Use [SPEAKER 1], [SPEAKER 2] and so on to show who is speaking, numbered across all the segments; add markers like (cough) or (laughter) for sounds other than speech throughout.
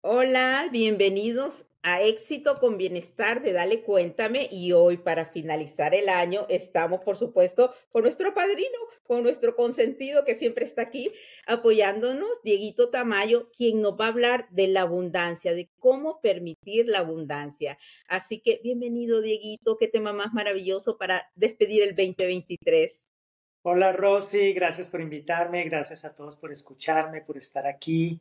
[SPEAKER 1] Hola, bienvenidos a Éxito con Bienestar de Dale Cuéntame y hoy para finalizar el año estamos por supuesto con nuestro padrino, con nuestro consentido que siempre está aquí apoyándonos, Dieguito Tamayo, quien nos va a hablar de la abundancia, de cómo permitir la abundancia. Así que bienvenido Dieguito, qué tema más maravilloso para despedir el 2023.
[SPEAKER 2] Hola Rosy, gracias por invitarme, gracias a todos por escucharme, por estar aquí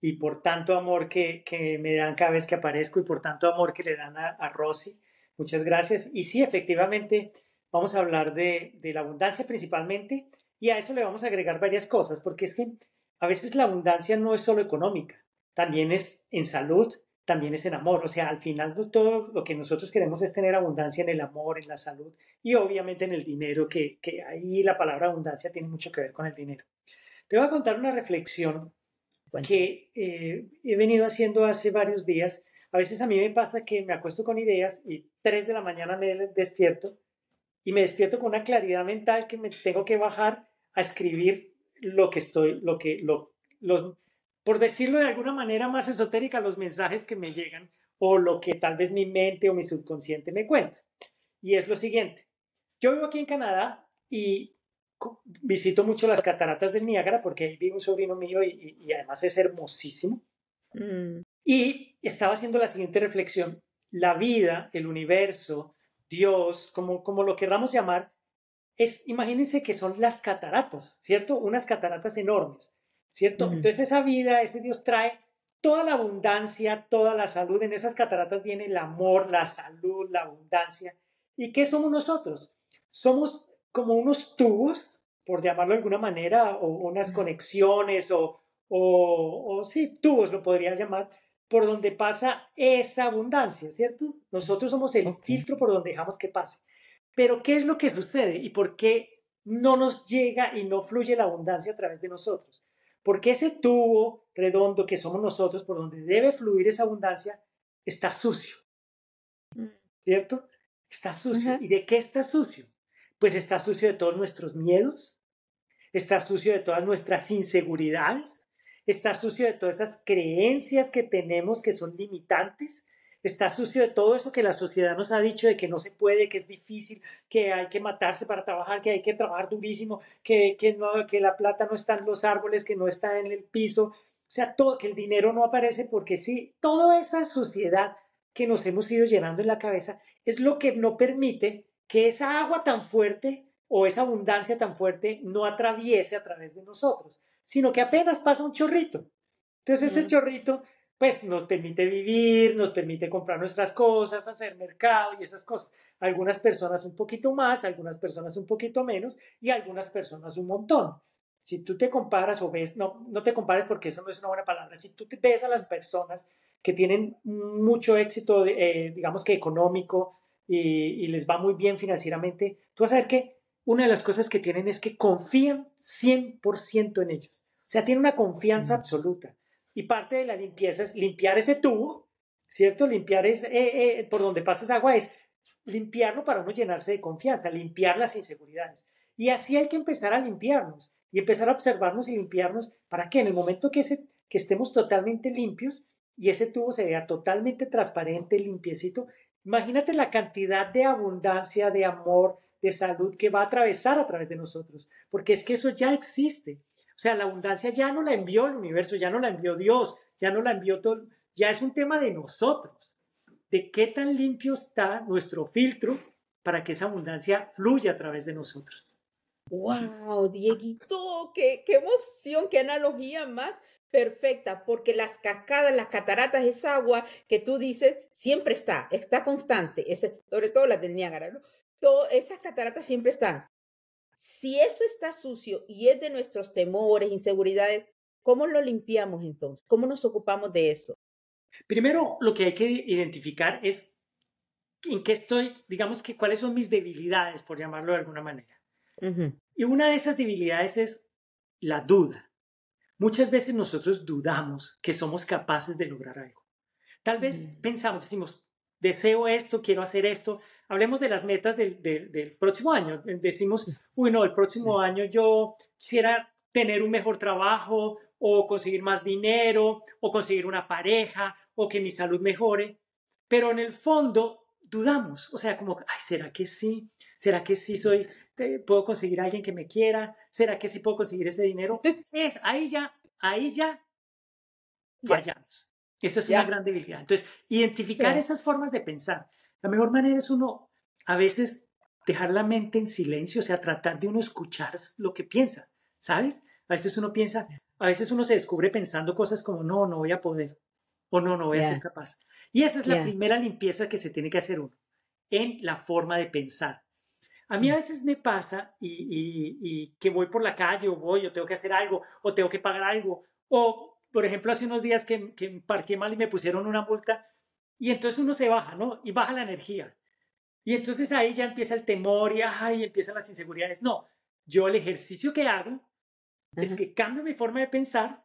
[SPEAKER 2] y por tanto amor que, que, me dan cada vez que aparezco y por tanto amor que le dan a, a Rosy. Muchas gracias. Y sí, efectivamente, vamos a hablar de, de, la abundancia principalmente y a eso le vamos a agregar varias cosas, porque es que a veces la abundancia no es solo económica, también es en salud, también es en amor. O sea, al final todo lo que nosotros queremos es tener abundancia en el amor, en la salud y obviamente en el dinero, que, que ahí la palabra abundancia tiene mucho que ver con el dinero. Te voy a contar una reflexión que eh, he venido haciendo hace varios días. A veces a mí me pasa que me acuesto con ideas y 3 de la mañana me despierto y me despierto con una claridad mental que me tengo que bajar a escribir lo que estoy, lo que, lo, los, por decirlo de alguna manera más esotérica, los mensajes que me llegan o lo que tal vez mi mente o mi subconsciente me cuenta. Y es lo siguiente. Yo vivo aquí en Canadá y visito mucho las cataratas del Niágara porque ahí vive un sobrino mío y, además es hermosísimo. Mm. Y estaba haciendo la siguiente reflexión. La vida, el universo, Dios, como, como lo querramos llamar, es, imagínense que son las cataratas, ¿cierto? Unas cataratas enormes, ¿cierto? Mm. Entonces esa vida, ese Dios trae toda la abundancia, toda la salud. En esas cataratas viene el amor, la salud, la abundancia. ¿Y qué somos nosotros? Somos como unos tubos, por llamarlo de alguna manera, o unas conexiones, o, o, sí, tubos lo podría llamar, por donde pasa esa abundancia, ¿cierto? Nosotros somos el filtro por donde dejamos que pase. Pero ¿qué es lo que sucede y por qué no nos llega y no fluye la abundancia a través de nosotros? Porque ese tubo redondo que somos nosotros, por donde debe fluir esa abundancia, está sucio. Mm. ¿Cierto? Está sucio. ¿Y de qué está sucio? Pues está sucio de todos nuestros miedos, está sucio de todas nuestras inseguridades, está sucio de todas esas creencias que tenemos que son limitantes, está sucio de todo eso que la sociedad nos ha dicho de que no se puede, que es difícil, que hay que matarse para trabajar, que hay que trabajar durísimo, que, que, no, que la plata no está en los árboles, que no está en el piso, o sea, todo, que el dinero no aparece porque sí, toda esa sociedad que nos hemos ido llenando en la cabeza es lo que no permite que esa agua tan fuerte o esa abundancia tan fuerte no atraviese a través de nosotros, sino que apenas pasa un chorrito. Entonces, ese chorrito, pues, nos permite vivir, nos permite comprar nuestras cosas, hacer mercado y esas cosas. Algunas personas un poquito más, algunas personas un poquito menos y algunas personas un montón. Si tú te comparas o ves, no, no te compares porque eso no es una buena palabra, si tú te ves a las personas que tienen mucho éxito, eh, digamos que económico, y, les va muy bien financieramente, tú vas a ver que una de las cosas que tienen es que confían 100% en ellos. O sea, tienen una confianza absoluta. Y parte de la limpieza es limpiar ese tubo, ¿cierto? Limpiar es, eh, eh, por donde pasas agua es limpiarlo para no llenarse de confianza, limpiar las inseguridades. Y así hay que empezar a limpiarnos y empezar a observarnos y limpiarnos para que en el momento que, ese, que estemos totalmente limpios y ese tubo se vea totalmente transparente, limpiecito, Imagínate la cantidad de abundancia, de amor, de salud que va a atravesar a través de nosotros, porque es que eso ya existe. O sea, la abundancia ya no la envió el universo, ya no la envió Dios, ya no la envió todo, ya es un tema de nosotros, de qué tan limpio está nuestro filtro para que esa abundancia fluya a través de nosotros.
[SPEAKER 1] ¡Wow, Dieguito! ¡Qué, qué emoción! ¡Qué analogía más! Perfecta, porque las cascadas, las cataratas, esa agua que tú dices, siempre está, está constante, ese, sobre todo las del Niágara, ¿no? Todo, esas cataratas siempre están. Si eso está sucio y es de nuestros temores, inseguridades, ¿cómo lo limpiamos entonces? ¿Cómo nos ocupamos de eso?
[SPEAKER 2] Primero, lo que hay que identificar es en qué estoy, digamos que cuáles son mis debilidades, por llamarlo de alguna manera. Y una de esas debilidades es la duda. Muchas veces nosotros dudamos que somos capaces de lograr algo. Tal vez mm. pensamos, decimos, deseo esto, quiero hacer esto. Hablemos de las metas del, del, próximo año. Decimos, uy, no, el próximo año yo quisiera tener un mejor trabajo o conseguir más dinero o conseguir una pareja o que mi salud mejore. Pero en el fondo dudamos, o sea, como, ay, ¿será que sí? ¿Será que sí soy, puedo conseguir a alguien que me quiera? ¿Será que sí puedo conseguir ese dinero? (laughs) Es, ahí ya, ahí ya fallamos. Esa es una gran debilidad. Entonces, identificar esas formas de pensar. La mejor manera es uno, a veces, dejar la mente en silencio, o sea, tratar de uno escuchar lo que piensa, ¿sabes? A veces uno piensa, a veces uno se descubre pensando cosas como, no, no voy a poder, o no, no voy a ser capaz. Y esa es la primera limpieza que se tiene que hacer uno, en la forma de pensar. A mí a mm. veces me pasa y, que voy por la calle o voy o tengo que hacer algo o tengo que pagar algo o, por ejemplo, hace unos días que, que parqué mal y me pusieron una multa y entonces uno se baja, ¿no? Y baja la energía. Y entonces ahí ya empieza el temor y ay, empiezan las inseguridades. No, yo el ejercicio que hago es que cambio mi forma de pensar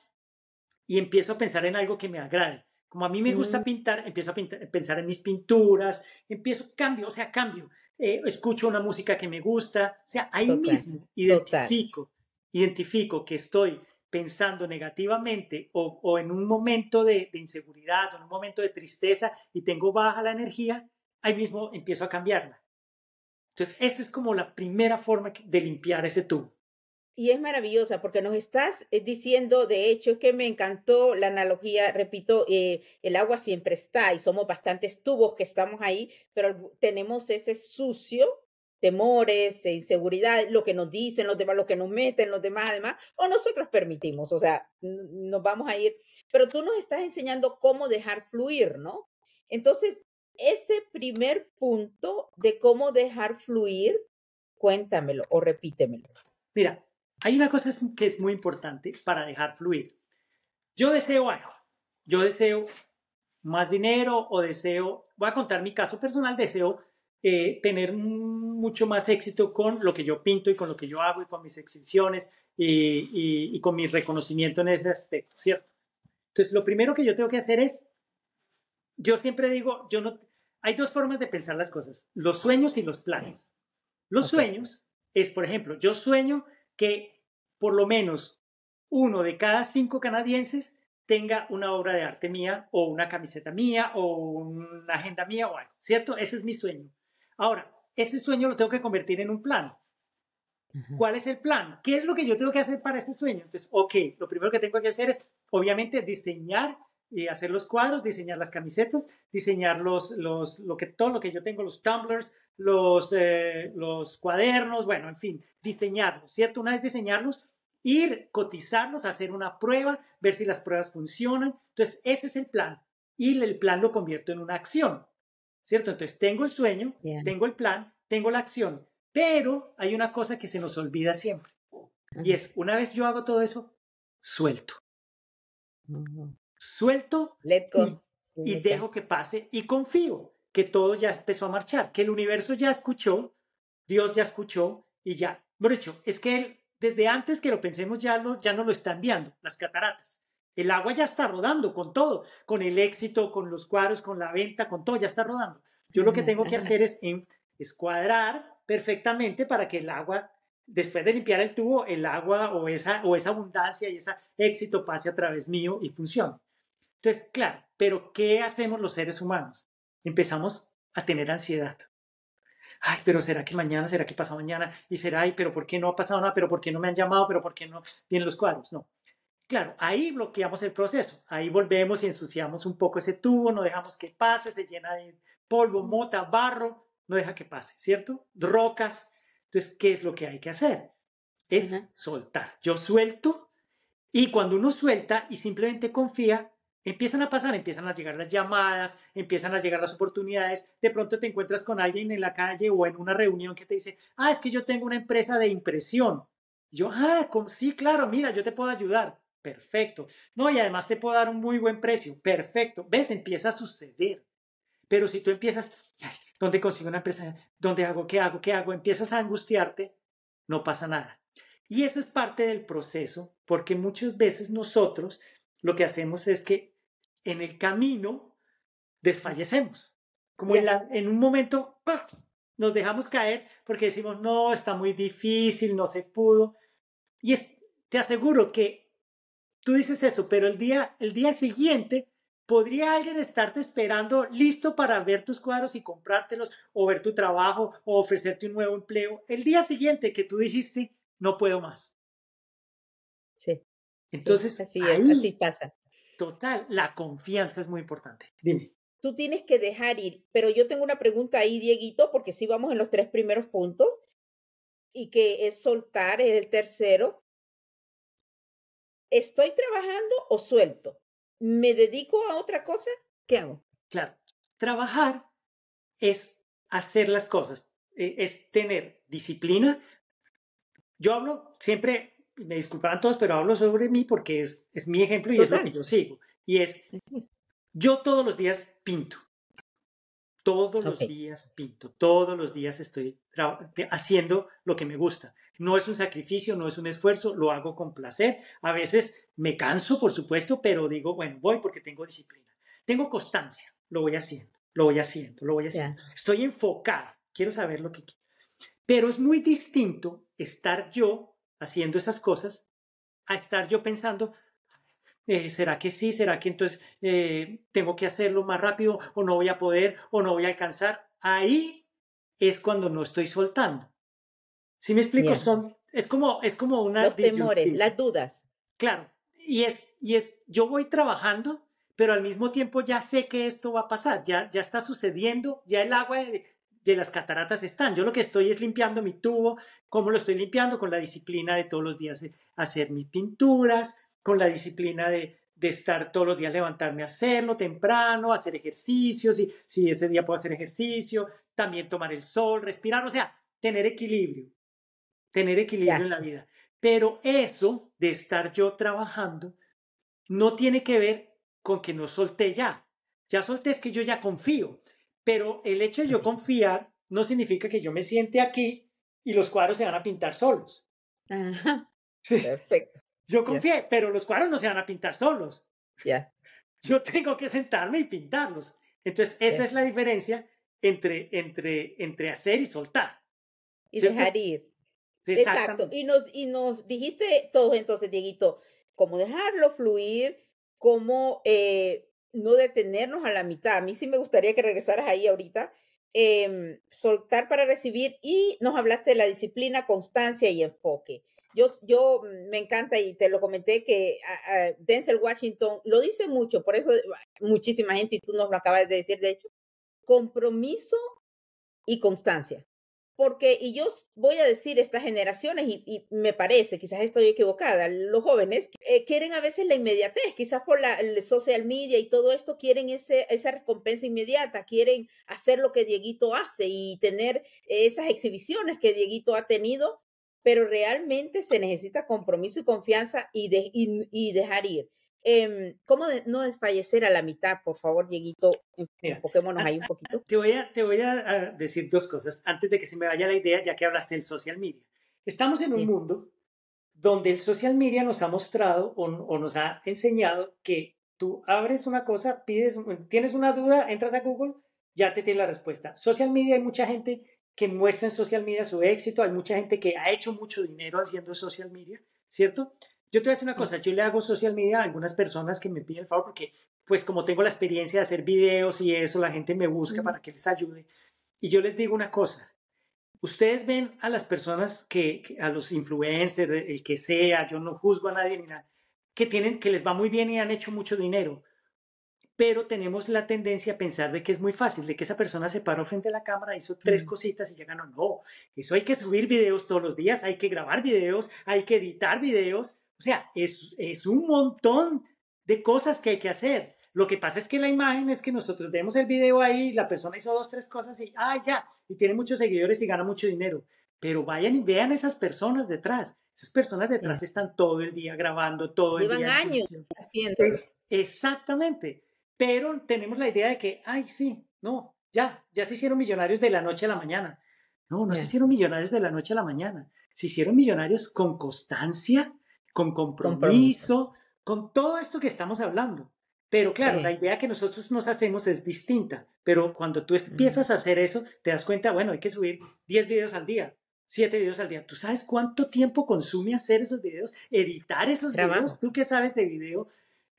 [SPEAKER 2] y empiezo a pensar en algo que me agrade. Como a mí me gusta pintar, empiezo a pensar en mis pinturas, empiezo, cambio, o sea, cambio. Eh, escucho una música que me gusta, o sea, ahí mismo identifico, identifico que estoy pensando negativamente o, o en un momento de, de, inseguridad o en un momento de tristeza y tengo baja la energía, ahí mismo empiezo a cambiarla. Entonces, esa es como la primera forma de limpiar ese tubo.
[SPEAKER 1] Y es maravillosa porque nos estás eh, diciendo, de hecho, es que me encantó la analogía, repito, eh, el agua siempre está y somos bastantes tubos que estamos ahí, pero tenemos ese sucio, temores, inseguridad, lo que nos dicen los demás, lo que nos meten los demás, además, o nosotros permitimos, o sea, nos vamos a ir, pero tú nos estás enseñando cómo dejar fluir, ¿no? Entonces, este primer punto de cómo dejar fluir, cuéntamelo o repítemelo.
[SPEAKER 2] Mira, hay una cosa que es muy importante para dejar fluir. Yo deseo algo. Yo deseo más dinero o deseo, voy a contar mi caso personal, deseo eh, tener mucho más éxito con lo que yo pinto y con lo que yo hago y con mis exhibiciones y, y con mi reconocimiento en ese aspecto, ¿cierto? Entonces, lo primero que yo tengo que hacer es, yo siempre digo, yo no, hay dos formas de pensar las cosas, los sueños y los planes. Los sueños es, por ejemplo, yo sueño que por lo menos uno de cada cinco canadienses tenga una obra de arte mía o una camiseta mía o una agenda mía o algo, ¿cierto? Ese es mi sueño. Ahora, ese sueño lo tengo que convertir en un plan. ¿Cuál es el plan? ¿Qué es lo que yo tengo que hacer para ese sueño? Entonces, ok, lo primero que tengo que hacer es, obviamente, diseñar y hacer los cuadros, diseñar las camisetas, diseñar los, los, lo que, todo lo que yo tengo, los tumblers, los, eh, los cuadernos, bueno, en fin, diseñarlos, ¿cierto? Una vez diseñarlos, ir, cotizarlos, hacer una prueba, ver si las pruebas funcionan. Entonces, ese es el plan. Y el plan lo convierto en una acción, ¿cierto? Entonces, tengo el sueño, tengo el plan, tengo la acción, pero hay una cosa que se nos olvida siempre. Y es, una vez yo hago todo eso, suelto. Suelto y, dejo que pase y confío que todo ya empezó a marchar, que el universo ya escuchó, Dios ya escuchó y ya. Por hecho, es que él desde antes que lo pensemos ya, lo, ya no lo está enviando, las cataratas. El agua ya está rodando con todo, con el éxito, con los cuadros, con la venta, con todo, ya está rodando. Yo lo que tengo que hacer es escuadrar perfectamente para que el agua, después de limpiar el tubo, el agua o esa, o esa abundancia y ese éxito pase a través mío y funcione. Entonces, claro, pero ¿qué hacemos los seres humanos? Empezamos a tener ansiedad ay, pero ¿será que mañana? ¿Será que pasa mañana? Y será, ay, pero ¿por qué no ha pasado nada? ¿Pero por qué no me han llamado? ¿Pero por qué no vienen los cuadros? No. Claro, ahí bloqueamos el proceso, ahí volvemos y ensuciamos un poco ese tubo, no dejamos que pase, se llena de polvo, mota, barro, no deja que pase, ¿cierto? Rocas. Entonces, ¿qué es lo que hay que hacer? Es soltar. Yo suelto y cuando uno suelta y simplemente confía, empiezan a pasar, empiezan a llegar las llamadas, empiezan a llegar las oportunidades, de pronto te encuentras con alguien en la calle o en una reunión que te dice, ah, es que yo tengo una empresa de impresión. yo, ah, sí, claro, mira, yo te puedo ayudar. Perfecto. No, y además te puedo dar un muy buen precio. Perfecto. ¿Ves? Empieza a suceder. Pero si tú empiezas, ¿dónde consigo una empresa? ¿Dónde hago? ¿Qué hago? ¿Qué hago? Empiezas a angustiarte, no pasa nada. Y eso es parte del proceso, porque muchas veces nosotros lo que hacemos es que en el camino desfallecemos. Como en, en un momento nos dejamos caer porque decimos, no, está muy difícil, no se pudo. Y te aseguro que tú dices eso, pero el día, el día siguiente podría alguien estarte esperando listo para ver tus cuadros y comprártelos o ver tu trabajo o ofrecerte un nuevo empleo. El día siguiente que tú dijiste, no puedo más.
[SPEAKER 1] Sí.
[SPEAKER 2] Entonces,
[SPEAKER 1] así, así pasa.
[SPEAKER 2] Total, la confianza es muy importante. Dime.
[SPEAKER 1] Tú tienes que dejar ir, pero yo tengo una pregunta ahí, Dieguito, porque sí vamos en los tres primeros puntos y que es soltar, es el tercero. ¿Estoy trabajando o suelto? ¿Me dedico a otra cosa? ¿Qué hago?
[SPEAKER 2] Claro, trabajar es hacer las cosas, e, es tener disciplina. Yo hablo siempre, me disculparán todos, pero hablo sobre mí porque es, es mi ejemplo y es lo que yo sigo. Y es, yo todos los días pinto. Todos los días pinto, todos los días estoy haciendo lo que me gusta. No es un sacrificio, no es un esfuerzo, lo hago con placer. A veces me canso, por supuesto, pero digo, bueno, voy porque tengo disciplina. Tengo constancia, lo voy haciendo, lo voy haciendo, lo voy haciendo. Estoy enfocada, quiero saber lo que quiero. Pero es muy distinto estar yo haciendo esas cosas a estar yo pensando, eh, ¿será que sí? ¿Será que entonces eh, tengo que hacerlo más rápido o no voy a poder o no voy a alcanzar? Ahí es cuando no estoy soltando. ¿Sí me explico? Son, es como, es como una...
[SPEAKER 1] Los temores, las dudas.
[SPEAKER 2] Claro, y es, y es, yo voy trabajando, pero al mismo tiempo ya sé que esto va a pasar, ya, ya está sucediendo, ya el agua de, de las cataratas están. Yo lo que estoy es limpiando mi tubo. ¿Cómo lo estoy limpiando? Con la disciplina de todos los días hacer mis pinturas, con la disciplina de, de estar todos los días, levantarme a hacerlo temprano, hacer ejercicios, si, si ese día puedo hacer ejercicio, también tomar el sol, respirar, o sea, tener equilibrio, tener equilibrio en la vida. Pero eso de estar yo trabajando no tiene que ver con que no solté ya. Ya solté es que yo ya confío, pero el hecho de yo confiar no significa que yo me siente aquí y los cuadros se van a pintar solos.
[SPEAKER 1] Ajá. Perfecto.
[SPEAKER 2] Yo confié, pero los cuadros no se van a pintar solos.
[SPEAKER 1] Ya.
[SPEAKER 2] Yo tengo que sentarme y pintarlos. Entonces, esta es la diferencia entre, entre, entre hacer y soltar.
[SPEAKER 1] Y dejar ir. Exacto. Y nos, y nos dijiste todo entonces, Dieguito, cómo dejarlo fluir, cómo eh, no detenernos a la mitad. A mí sí me gustaría que regresaras ahí ahorita. Em, soltar para recibir y nos hablaste de la disciplina, constancia y enfoque. Yo, yo mm, me encanta y te lo comenté que Denzel Washington lo dice mucho, por eso muchísima gente, y tú nos lo acabas de decir, de hecho, compromiso y constancia. Porque, y yo voy a decir estas generaciones, y, me parece, quizás estoy equivocada, los jóvenes eh, quieren a veces la inmediatez, quizás por la social media y todo esto, quieren ese, esa recompensa inmediata, quieren hacer lo que Dieguito hace y tener esas exhibiciones que Dieguito ha tenido pero realmente se necesita compromiso y confianza y, de, y, dejar ir. Eh, ¿Cómo no desfallecer a la mitad, por favor, Dieguito? Enfoquémonos ahí un poquito.
[SPEAKER 2] Te voy, a, te voy a decir dos cosas antes de que se me vaya la idea, ya que hablaste del social media. Estamos en un mundo donde el social media nos ha mostrado o, o, nos ha enseñado que tú abres una cosa, pides, tienes una duda, entras a Google, ya te tiene la respuesta. Social media hay mucha gente que muestra en social media su éxito. Hay mucha gente que ha hecho mucho dinero haciendo social media, ¿cierto? Yo te voy a decir una cosa, yo le hago social media a algunas personas que me piden el favor porque, pues como tengo la experiencia de hacer videos y eso, la gente me busca para que les ayude. Y yo les digo una cosa, ustedes ven a las personas que, a los influencers, el que sea, yo no juzgo a nadie ni nada, que tienen, que les va muy bien y han hecho mucho dinero pero tenemos la tendencia a pensar de que es muy fácil, de que esa persona se paró frente a la cámara, hizo tres cositas y ya ganó. No, eso hay que subir videos todos los días, hay que grabar videos, hay que editar videos. O sea, es, es un montón de cosas que hay que hacer. Lo que pasa es que la imagen es que nosotros vemos el video ahí, la persona hizo dos, tres cosas y, ah, ya, y tiene muchos seguidores y gana mucho dinero. pero vayan y vean esas personas detrás. Esas personas detrás están todo el día grabando, todo el día.
[SPEAKER 1] Llevan años haciendo.
[SPEAKER 2] exactamente. Pero tenemos la idea de que, ay, sí, no, ya, ya se hicieron millonarios de la noche a la mañana. No, no se hicieron millonarios de la noche a la mañana. Se hicieron millonarios con constancia, con compromiso, con todo esto que estamos hablando. Pero claro, la idea que nosotros nos hacemos es distinta. Pero cuando tú empiezas a hacer eso, te das cuenta, bueno, hay que subir 10 videos al día, 7 videos al día. ¿Tú sabes cuánto tiempo consume hacer esos videos? Editar esos videos. ¿Tú qué sabes de video?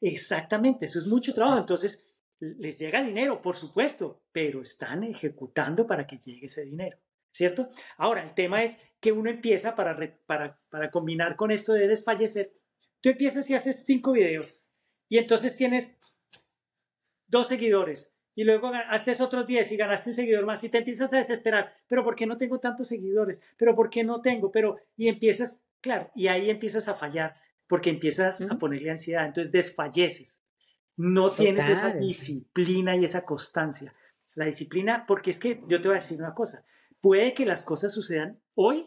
[SPEAKER 2] Exactamente, eso es mucho trabajo. Entonces, les llega dinero, por supuesto, pero están ejecutando para que llegue ese dinero, ¿cierto? Ahora, el tema es que uno empieza para, para, para combinar con esto de desfallecer. Tú empiezas y haces cinco videos y entonces tienes dos seguidores y luego haces otros 10 y ganaste un seguidor más y te empiezas a desesperar, pero ¿por qué no tengo tantos seguidores? ¿Pero por qué no tengo? Pero y empiezas, claro, y ahí empiezas a fallar porque empiezas a ponerle ansiedad, entonces desfalleces. No tienes esa disciplina y esa constancia. La disciplina, porque es que yo te voy a decir una cosa, puede que las cosas sucedan hoy,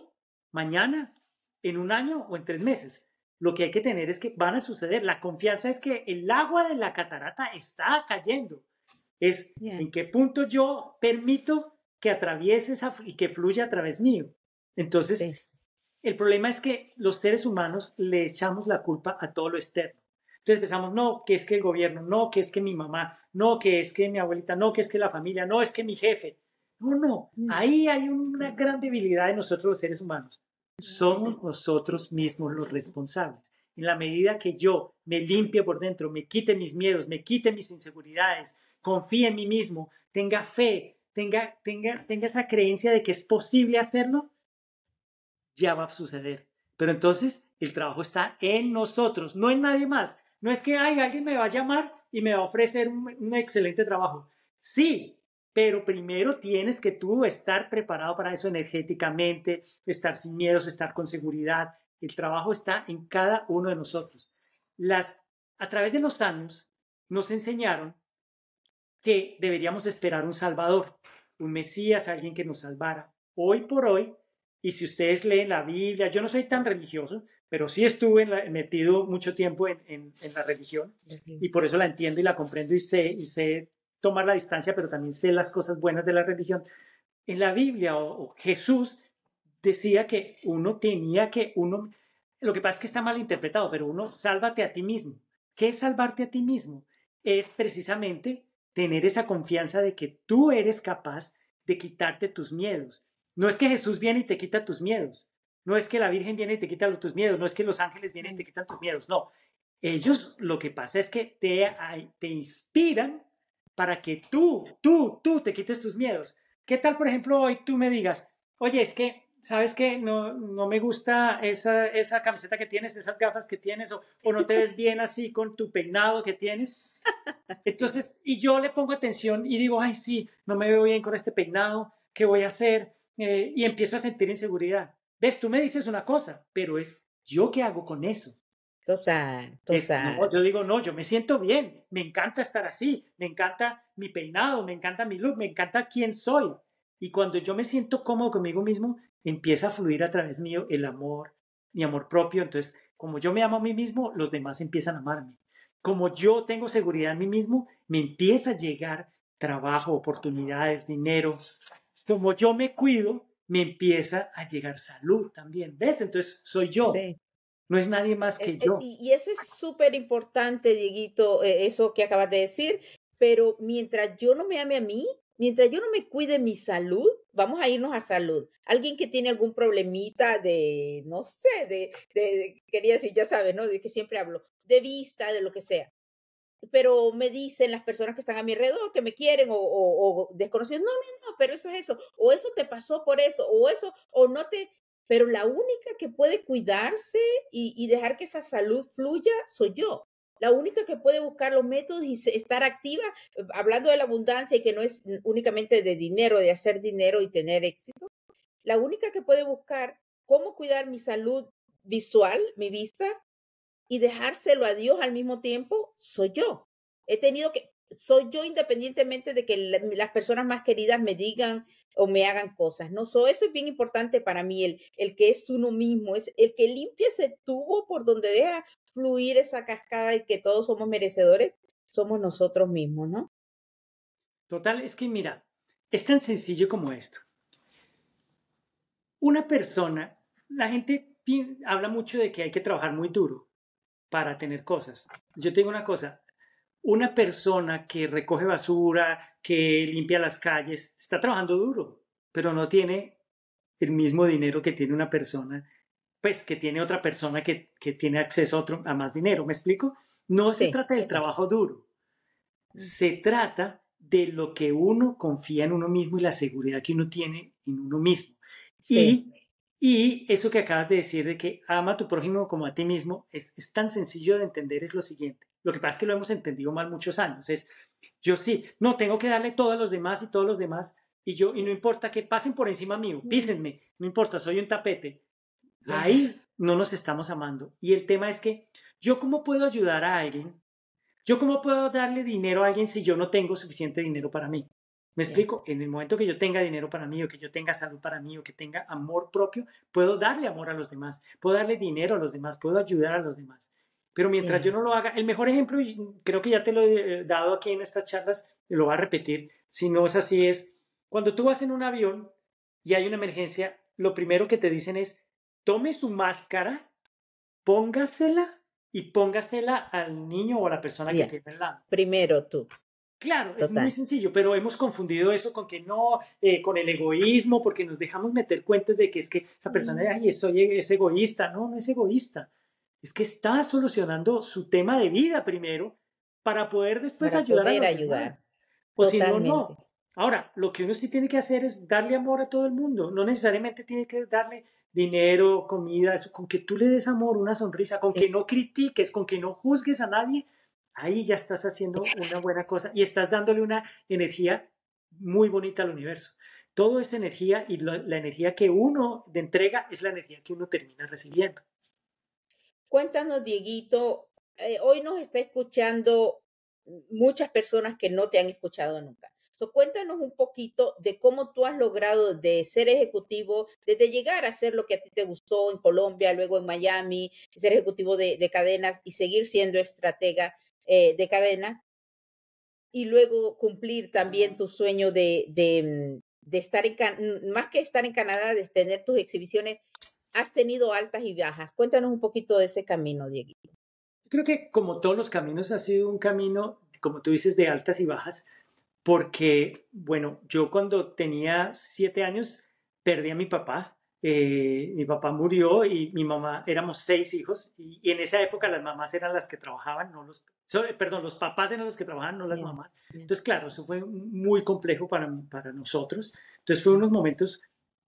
[SPEAKER 2] mañana, en un año o en tres meses, lo que hay que tener es que van a suceder. La confianza es que el agua de la catarata está cayendo. Es en qué punto yo permito que atraviese esa, y que fluya a través mío. Entonces, el problema es que los seres humanos le echamos la culpa a todo lo externo. Entonces pensamos, no, que es que el gobierno, no, que es que mi mamá, no, que es que mi abuelita, no, que es que la familia, no, es que mi jefe. No, no, mm. ahí hay una gran debilidad de nosotros los seres humanos. Somos nosotros mismos los responsables. En la medida que yo me limpie por dentro, me quite mis miedos, me quite mis inseguridades, confíe en mí mismo, tenga fe, tenga, tenga, tenga esa creencia de que es posible hacerlo, ya va a suceder. Pero entonces el trabajo está en nosotros, no en nadie más. No es que Ay, alguien me va a llamar y me va a ofrecer un excelente trabajo. Sí, pero primero tienes que tú estar preparado para eso energéticamente, estar sin miedos, estar con seguridad. El trabajo está en cada uno de nosotros. Las, a través de los años nos enseñaron que deberíamos esperar un Salvador, un Mesías, alguien que nos salvara. Hoy por hoy, y si ustedes leen la Biblia, yo no soy tan religioso, pero sí estuve metido mucho tiempo en, en, la religión y por eso la entiendo y la comprendo y sé, y sé tomar la distancia, pero también sé las cosas buenas de la religión. En la Biblia o, Jesús decía que uno tenía que, uno, lo que pasa es que está mal interpretado, pero uno, sálvate a ti mismo. ¿Qué es salvarte a ti mismo? Es precisamente tener esa confianza de que tú eres capaz de quitarte tus miedos. No es que Jesús viene y te quita tus miedos. No es que la Virgen viene y te quita tus miedos. No es que los ángeles vienen y te quitan tus miedos. No. Ellos lo que pasa es que te, te inspiran para que tú, tú, tú te quites tus miedos. ¿Qué tal, por ejemplo, hoy tú me digas, oye, es que, ¿sabes qué? No, no me gusta esa, esa camiseta que tienes, esas gafas que tienes, o, o no te ves bien así con tu peinado que tienes. (laughs) Entonces, y yo le pongo atención y digo, ay, sí, no me veo bien con este peinado, ¿qué voy a hacer? Eh, y empiezo a sentir inseguridad. ¿Ves? Tú me dices una cosa, pero es yo qué hago con eso.
[SPEAKER 1] Total, total.
[SPEAKER 2] yo digo, no, yo me siento bien, me encanta estar así, me encanta mi peinado, me encanta mi look, me encanta quién soy. Y cuando yo me siento cómodo conmigo mismo, empieza a fluir a través mío el amor, mi amor propio. Entonces, como yo me amo a mí mismo, los demás empiezan a amarme. Como yo tengo seguridad en mí mismo, me empieza a llegar trabajo, oportunidades, dinero. Como yo me cuido, me empieza a llegar salud también. ¿Ves? Entonces, soy yo. Sí. No es nadie más que yo.
[SPEAKER 1] Y eso es súper importante, Dieguito, eh, eso que acabas de decir. Pero mientras yo no me ame a mí, mientras yo no me cuide mi salud, vamos a irnos a salud. Alguien que tiene algún problemita de, no sé, de, de, quería decir, ya sabes, ¿no? De que siempre hablo, de vista, de lo que sea. Pero me dicen las personas que están a mi alrededor, que me quieren o, o, o desconocidos, no, no, no, pero eso es eso, o eso te pasó por eso, o eso, o no te, pero la única que puede cuidarse y, dejar que esa salud fluya soy yo. La única que puede buscar los métodos y estar activa, eh, hablando de la abundancia y que no es únicamente de dinero, de hacer dinero y tener éxito, la única que puede buscar cómo cuidar mi salud visual, mi vista, y dejárselo a Dios al mismo tiempo, soy yo. He tenido que, soy yo independientemente de que las personas más queridas me digan o me hagan cosas, ¿no? eso es bien importante para mí, el, el que es uno mismo, es el que limpia ese tubo por donde deja fluir esa cascada y que todos somos merecedores, somos nosotros mismos, ¿no?
[SPEAKER 2] Total, es que mira, es tan sencillo como esto. Una persona, la gente habla mucho de que hay que trabajar muy duro para tener cosas. Yo tengo una cosa, una persona que recoge basura, que limpia las calles, está trabajando duro, pero no tiene el mismo dinero que tiene una persona, pues que tiene otra persona que, tiene acceso a, otro, a más dinero. ¿Me explico? No se trata del trabajo duro, mm. se trata de lo que uno confía en uno mismo y la seguridad que uno tiene en uno mismo. Y, y eso que acabas de decir de que ama a tu prójimo como a ti mismo es, es tan sencillo de entender es lo siguiente. Lo que pasa es que lo hemos entendido mal muchos años. Es, yo sí, no, tengo que darle todo a los demás y todos los demás. Y yo, y no importa que pasen por encima mío, písenme, no importa, soy un tapete. Ahí no nos estamos amando. Y el tema es que yo cómo puedo ayudar a alguien, yo cómo puedo darle dinero a alguien si yo no tengo suficiente dinero para mí. ¿Me explico? En el momento que yo tenga dinero para mí o que yo tenga salud para mí o que tenga amor propio, puedo darle amor a los demás, puedo darle dinero a los demás, puedo ayudar a los demás. Pero mientras yo no lo haga, el mejor ejemplo, y creo que ya te lo he dado aquí en estas charlas, lo voy a repetir, si no es así, es cuando tú vas en un avión y hay una emergencia, lo primero que te dicen es, tome su máscara, póngasela y póngasela al niño o a la persona que tiene al lado.
[SPEAKER 1] Primero tú.
[SPEAKER 2] Claro, es muy sencillo, pero hemos confundido eso con que no, eh, con el egoísmo, porque nos dejamos meter cuentos de que es que esa persona, ay, soy, es egoísta. No, no es egoísta es que está solucionando su tema de vida primero para poder después ayudar a los ayudar. O si no, no. Ahora, lo que uno sí tiene que hacer es darle amor a todo el mundo. No necesariamente tiene que darle dinero, comida, eso. Con que tú le des amor, una sonrisa, con que no critiques, con que no juzgues a nadie, ahí ya estás haciendo una buena cosa y estás dándole una energía muy bonita al universo. Todo es energía y la, energía que uno de entrega es la energía que uno termina recibiendo.
[SPEAKER 1] Cuéntanos, Dieguito, eh, hoy nos está escuchando muchas personas que no te han escuchado nunca. So, cuéntanos un poquito de cómo tú has logrado de ser ejecutivo, desde llegar a hacer lo que a ti te gustó en Colombia, luego en Miami, ser ejecutivo de, cadenas y seguir siendo estratega eh, de cadenas, y luego cumplir también tu sueño de, de, de estar en, más que estar en Canadá, de tener tus exhibiciones has tenido altas y bajas. Cuéntanos un poquito de ese camino, Diego.
[SPEAKER 2] Creo que como todos los caminos ha sido un camino, como tú dices, de altas y bajas, porque, bueno, yo cuando tenía siete años perdí a mi papá. Eh, mi papá murió y mi mamá, éramos seis hijos, y, en esa época las mamás eran las que trabajaban, no los, perdón, los papás eran los que trabajaban, no las mamás. Entonces, claro, eso fue muy complejo para, para nosotros. Entonces, fue unos momentos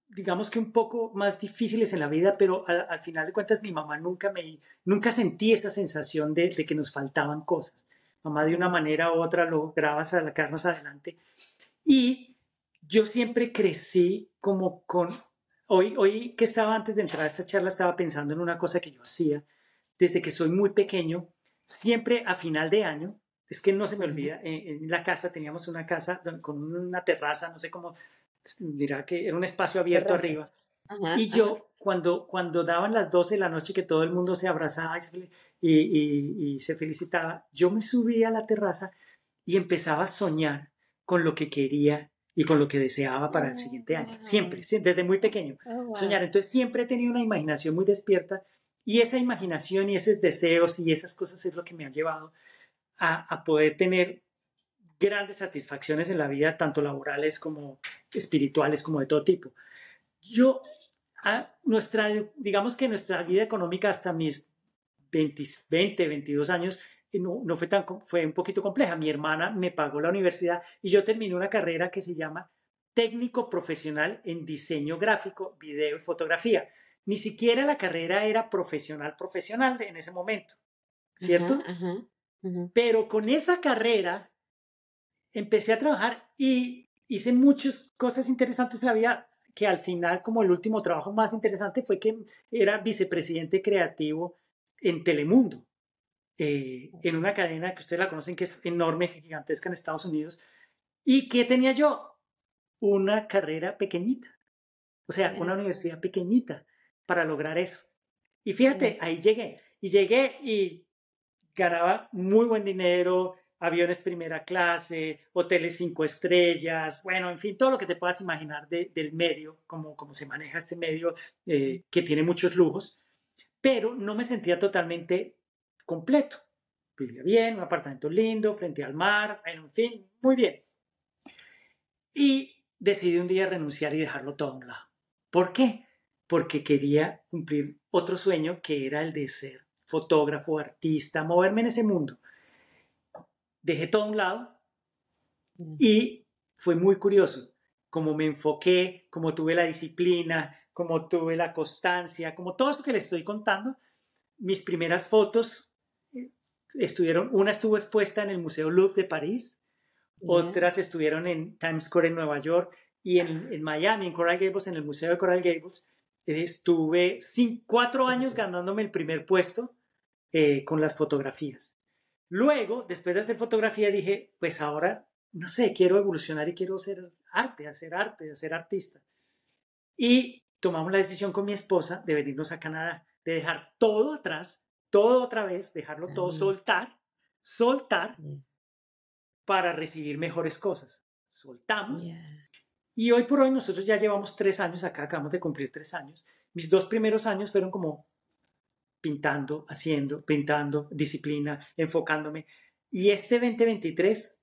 [SPEAKER 2] digamos que un poco más difíciles en la vida, pero al, final de cuentas mi mamá nunca me, nunca sentí esa sensación de, que nos faltaban cosas. Mamá de una manera u otra lograba sacarnos adelante. Y yo siempre crecí como con, hoy, hoy que estaba antes de entrar a esta charla, estaba pensando en una cosa que yo hacía desde que soy muy pequeño, siempre a final de año, es que no se me olvida, en, en la casa teníamos una casa con una terraza, no sé cómo dirá que era un espacio abierto arriba. y yo, cuando, cuando daban las 12 de la noche que todo el mundo se abrazaba y, y, se felicitaba, yo me subía a la terraza y empezaba a soñar con lo que quería y con lo que deseaba para el siguiente año. Siempre, desde muy pequeño. Oh, soñar. Entonces siempre he tenido una imaginación muy despierta y esa imaginación y esos deseos y esas cosas es lo que me han llevado a, a poder tener grandes satisfacciones en la vida, tanto laborales como espirituales, como de todo tipo. Yo, a nuestra, digamos que nuestra vida económica hasta mis 20, 20 22 años, no, no, fue tan, fue un poquito compleja. Mi hermana me pagó la universidad y yo terminé una carrera que se llama técnico profesional en diseño gráfico, video y fotografía. Ni siquiera la carrera era profesional, profesional en ese momento, ¿cierto? Pero con esa carrera empecé a trabajar y hice muchas cosas interesantes en la vida que al final, como el último trabajo más interesante, fue que era vicepresidente creativo en Telemundo. Eh, en una cadena que ustedes la conocen, que es enorme, gigantesca en Estados Unidos. ¿Y qué tenía yo? Una carrera pequeñita, o sea, una universidad pequeñita para lograr eso. Y fíjate, ahí llegué. Y llegué y ganaba muy buen dinero, aviones primera clase, hoteles cinco estrellas, bueno, en fin, todo lo que te puedas imaginar del medio, como, como se maneja este medio eh, que tiene muchos lujos, pero no me sentía totalmente completo. Vivía bien, un apartamento lindo, frente al mar, en fin, muy bien. Y decidí un día renunciar y dejarlo todo a un lado. ¿Por qué? Porque quería cumplir otro sueño que era el de ser fotógrafo, artista, moverme en ese mundo dejé todo a un lado y fue muy curioso como me enfoqué, como tuve la disciplina, como tuve la constancia, como todo esto que le estoy contando. Mis primeras fotos estuvieron, una estuvo expuesta en el Museo Louvre de París, otras estuvieron en Times Square en Nueva York y en, Miami, en Coral Gables, en el Museo de Coral Gables. Estuve cuatro años ganándome el primer puesto eh, con las fotografías. Luego, después de hacer fotografía, dije, pues ahora, no sé, quiero evolucionar y quiero hacer arte, hacer arte, hacer artista. Y tomamos la decisión con mi esposa de venirnos a Canadá, de dejar todo atrás, todo otra vez, dejarlo todo, soltar, soltar para recibir mejores cosas. Soltamos. Y hoy por hoy nosotros ya llevamos tres años acá, acabamos de cumplir tres años. Mis dos primeros años fueron como pintando, haciendo, pintando, disciplina, enfocándome. Y este 2023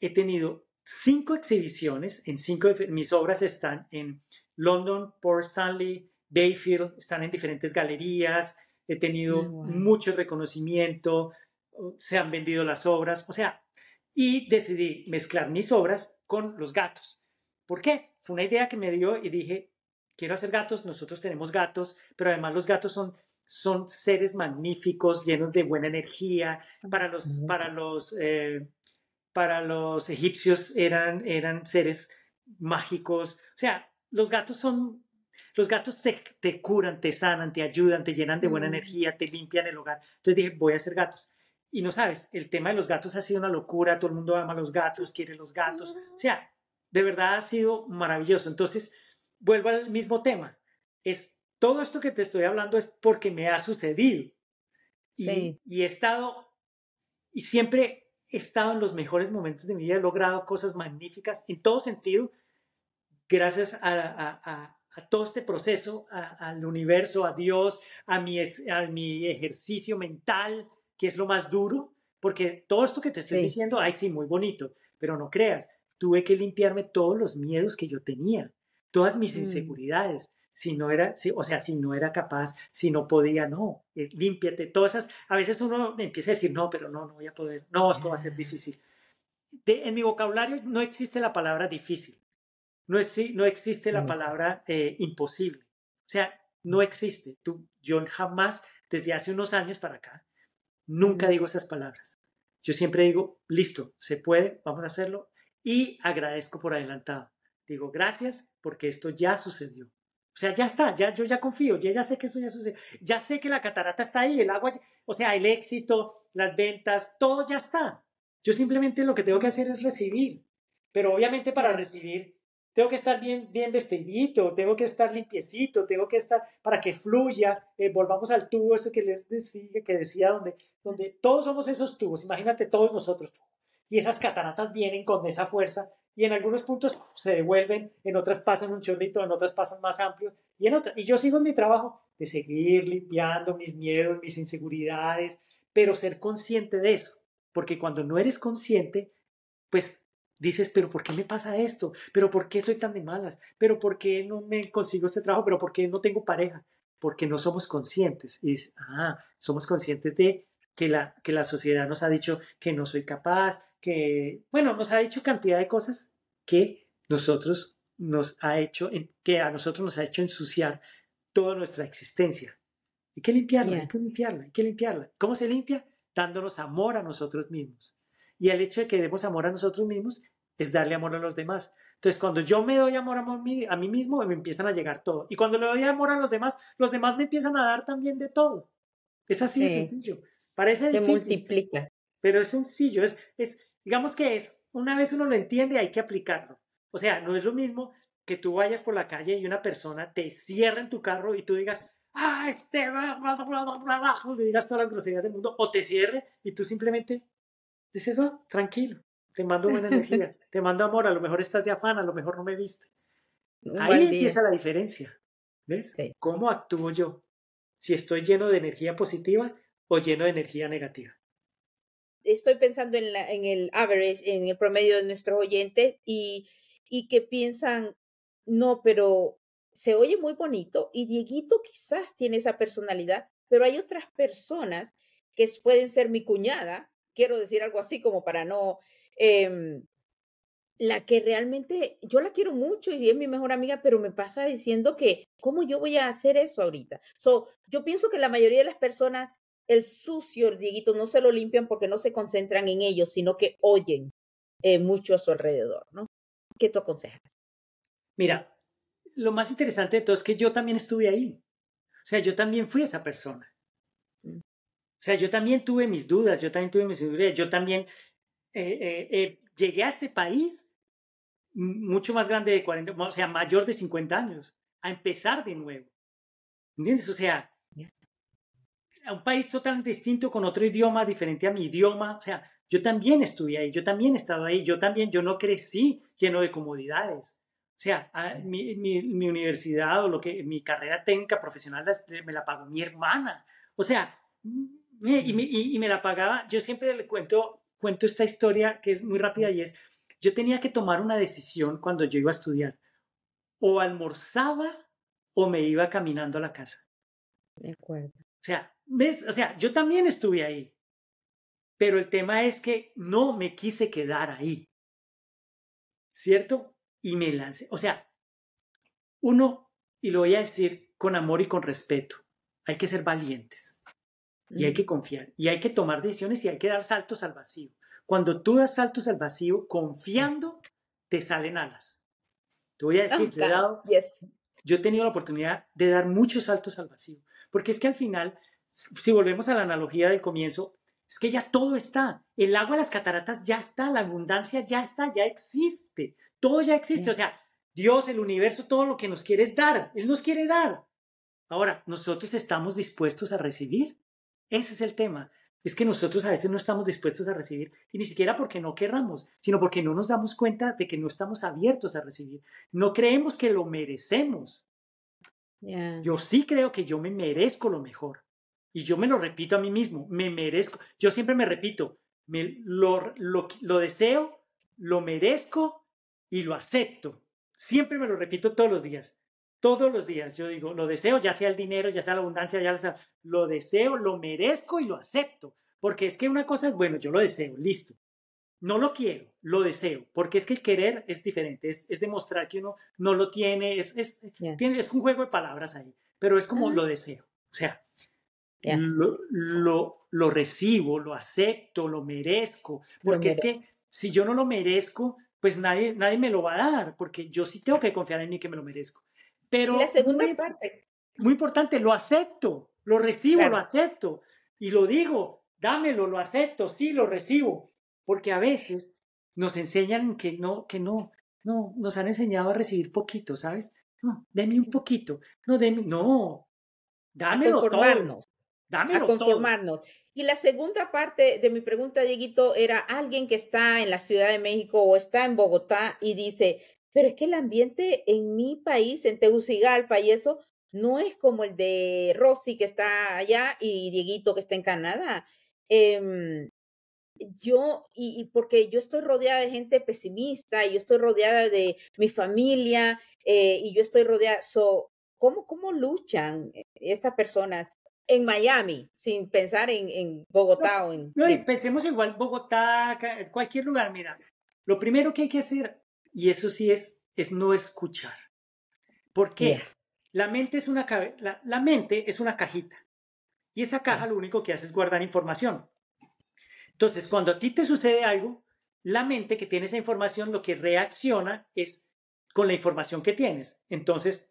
[SPEAKER 2] he tenido cinco exhibiciones, en cinco mis obras están en London, Port Stanley, Bayfield, están en diferentes galerías, he tenido mucho reconocimiento, se han vendido las obras, o sea, y decidí mezclar mis obras con los gatos. ¿Por qué? Fue una idea que me dio y dije, quiero hacer gatos, nosotros tenemos gatos, pero además los gatos son son seres magníficos, llenos de buena energía. Para los, para los, eh, para los egipcios eran, eran seres mágicos. O sea, los gatos son, los gatos te, te curan, te sanan, te ayudan, te llenan de buena energía, te limpian el hogar. Entonces dije, voy a hacer gatos. Y no sabes, el tema de los gatos ha sido una locura, todo el mundo ama a los gatos, quiere los gatos. O sea, de verdad ha sido maravilloso. Entonces, vuelvo al mismo tema. Es todo esto que te estoy hablando es porque me ha sucedido. Y, y he estado, y siempre he estado en los mejores momentos de mi vida, he logrado cosas magníficas en todo sentido, gracias a, a, a, todo este proceso, al universo, a Dios, a mi, a mi ejercicio mental, que es lo más duro, porque todo esto que te estoy diciendo, ay, sí, muy bonito, pero no creas, tuve que limpiarme todos los miedos que yo tenía, todas mis mm. inseguridades, si no era, o sea, si no era capaz, si no podía, no, eh, límpiate, todas esas, a veces uno empieza a decir, no, pero no, no voy a poder, no, esto va a ser difícil. en mi vocabulario no existe la palabra difícil, no, es, no existe la palabra eh, imposible, o sea, no existe. Tú, yo jamás, desde hace unos años para acá, nunca digo esas palabras. Yo siempre digo, listo, se puede, vamos a hacerlo y agradezco por adelantado. Digo, gracias porque esto ya sucedió. O sea, ya está, ya, yo ya confío, ya, ya sé que esto ya sucede, ya sé que la catarata está ahí, el agua, o sea, el éxito, las ventas, todo ya está. Yo simplemente lo que tengo que hacer es recibir, pero obviamente para recibir tengo que estar bien, bien vestidito, tengo que estar limpiecito, tengo que estar para que fluya, eh, volvamos al tubo, eso que les decía, que decía donde, donde todos somos esos tubos, imagínate todos nosotros, y esas cataratas vienen con esa fuerza y en algunos puntos se devuelven, en otras pasan un chorrito, en otras pasan más amplios y en otras. Y yo sigo en mi trabajo de seguir limpiando mis miedos, mis inseguridades, pero ser consciente de eso, porque cuando no eres consciente, pues dices, pero ¿por qué me pasa esto? ¿Pero por qué soy tan de malas? ¿Pero por qué no me consigo este trabajo? ¿Pero por qué no tengo pareja? Porque no somos conscientes. Y dices, ah, somos conscientes de que la, que la sociedad nos ha dicho que no soy capaz, que, bueno, nos ha dicho cantidad de cosas que nosotros nos ha hecho, que a nosotros nos ha hecho ensuciar toda nuestra existencia. Hay que limpiarla, hay que limpiarla, hay que limpiarla. ¿Cómo se limpia? Dándonos amor a nosotros mismos. Y el hecho de que demos amor a nosotros mismos es darle amor a los demás. Entonces, cuando yo me doy amor a mí, a mí mismo, me empiezan a llegar todo. Y cuando le doy amor a los demás, los demás me empiezan a dar también de todo. Es así de sencillo. Parece
[SPEAKER 1] Se
[SPEAKER 2] difícil,
[SPEAKER 1] multiplica.
[SPEAKER 2] pero es sencillo. Es, es, digamos que es, una vez uno lo entiende, hay que aplicarlo. O sea, no es lo mismo que tú vayas por la calle y una persona te cierra en tu carro y tú digas, ¡ah, este! Le digas todas las groserías del mundo, o te cierre y tú simplemente dices, oh, tranquilo, te mando buena (laughs) energía, te mando amor, a lo mejor estás de afán, a lo mejor no me viste.
[SPEAKER 1] Un
[SPEAKER 2] Ahí empieza la diferencia. ¿Ves?
[SPEAKER 1] Sí.
[SPEAKER 2] ¿Cómo actúo yo? Si estoy lleno de energía positiva o lleno de energía negativa.
[SPEAKER 1] Estoy pensando en, la, en el average, en el promedio de nuestros oyentes y, y que piensan, no, pero se oye muy bonito y Dieguito quizás tiene esa personalidad, pero hay otras personas que pueden ser mi cuñada, quiero decir algo así como para no, em, la que realmente yo la quiero mucho y es mi mejor amiga, pero me pasa diciendo que, ¿cómo yo voy a hacer eso ahorita? So, yo pienso que la mayoría de las personas, el sucio, el Dieguito, no se lo limpian porque no se concentran en ellos, sino que oyen eh, mucho a su alrededor, ¿no? ¿Qué tú aconsejas?
[SPEAKER 2] Mira, lo más interesante de todo es que yo también estuve ahí. O sea, yo también fui esa persona. O sea, yo también tuve mis dudas, yo también tuve mis inseguridades, yo también eh, eh, eh, llegué a este país mucho más grande de 40, o sea, mayor de 50 años, a empezar de nuevo. ¿Entiendes? O sea, a un país totalmente distinto, con otro idioma diferente a mi idioma. O sea, yo también estuve ahí, yo también he estado ahí, yo también, yo no crecí lleno de comodidades. O sea, a- mi, mi- mi universidad o lo que, mi carrera técnica profesional me la pagó mi hermana. O sea, y, me, y- y me la pagaba. Yo siempre le cuento, cuento esta historia que es muy rápida y es, yo tenía que tomar una decisión cuando yo iba a estudiar. O almorzaba o me iba caminando a la casa.
[SPEAKER 1] De acuerdo.
[SPEAKER 2] O sea, ¿ves? O sea, yo también estuve ahí. Pero el tema es que no me quise quedar ahí. ¿Cierto? Y me lancé. O sea, uno, y lo voy a decir con amor y con respeto, hay que ser valientes y hay que confiar y hay que tomar decisiones y hay que dar saltos al vacío. Cuando tú das saltos al vacío, confiando, te salen alas. Te voy a
[SPEAKER 1] Ah,
[SPEAKER 2] decir, yo he dado yo he tenido la oportunidad de dar muchos saltos al vacío. Porque es que al final, si volvemos a la analogía del comienzo, es que ya todo está. El agua de las cataratas ya está, la abundancia ya está, ya existe. Todo ya existe. O sea, Dios, el universo, todo lo que nos quiere es dar. Él nos quiere dar. Ahora, nosotros estamos dispuestos a recibir. Ese es el tema. Es que nosotros a veces no estamos dispuestos a recibir, y ni siquiera porque no querramos, sino porque no nos damos cuenta de que no estamos abiertos a recibir. No creemos que lo merecemos. Yo sí creo que yo me merezco lo mejor. Y yo me lo repito a mí mismo, me merezco. Yo siempre me repito, me, lo, lo, lo deseo, lo merezco y lo acepto. Siempre me lo repito todos los días. Todos los días yo digo, lo deseo, ya sea el dinero, ya sea la abundancia, ya sea, lo deseo, lo merezco y lo acepto. Porque es que una cosa es, bueno, yo lo deseo, listo. No lo quiero, lo deseo, porque es que el querer es diferente, es, es demostrar que uno no lo tiene, es, es, tiene, es un juego de palabras ahí, pero es como lo deseo. O sea, lo, lo, lo recibo, lo acepto, lo merezco,
[SPEAKER 1] Lo
[SPEAKER 2] porque es que si yo no lo merezco, pues nadie, nadie me lo va a dar, porque yo sí tengo que confiar en mí que me lo merezco. Pero
[SPEAKER 1] la segunda
[SPEAKER 2] muy,
[SPEAKER 1] parte.
[SPEAKER 2] muy importante, lo acepto, lo recibo,
[SPEAKER 1] Claro.
[SPEAKER 2] lo acepto y lo digo, dámelo, lo acepto, sí, lo recibo, porque a veces nos enseñan que no, que no, no, nos han enseñado a recibir poquito, ¿sabes? No, deme un poquito, no, deme, no,
[SPEAKER 1] A
[SPEAKER 2] dámelo todo,
[SPEAKER 1] conformarnos. a
[SPEAKER 2] dámelo todo.
[SPEAKER 1] conformarnos. Y la segunda parte de mi pregunta, Dieguito, era alguien que está en la Ciudad de México o está en Bogotá y dice, pero es que el ambiente en mi país, en Tegucigalpa y eso, no es como el de Rosy que está allá y Dieguito que está en Canadá. Em, yo, y, y porque yo estoy rodeada de gente pesimista, y yo estoy rodeada de mi familia, eh, y yo estoy rodeada, so, ¿cómo, cómo luchan eh, estas personas en Miami, sin pensar en, en Bogotá o en...
[SPEAKER 2] No, y
[SPEAKER 1] dime.
[SPEAKER 2] pensemos igual Bogotá, ca- cualquier lugar, mira, lo primero que hay que hacer, y eso sí es, es no escuchar. ¿Por qué? La mente es una la, la mente es una cajita. Y esa caja lo único que hace es guardar información. Entonces, cuando a ti te sucede algo, la mente que tiene esa información lo que reacciona es con la información que tienes. Entonces,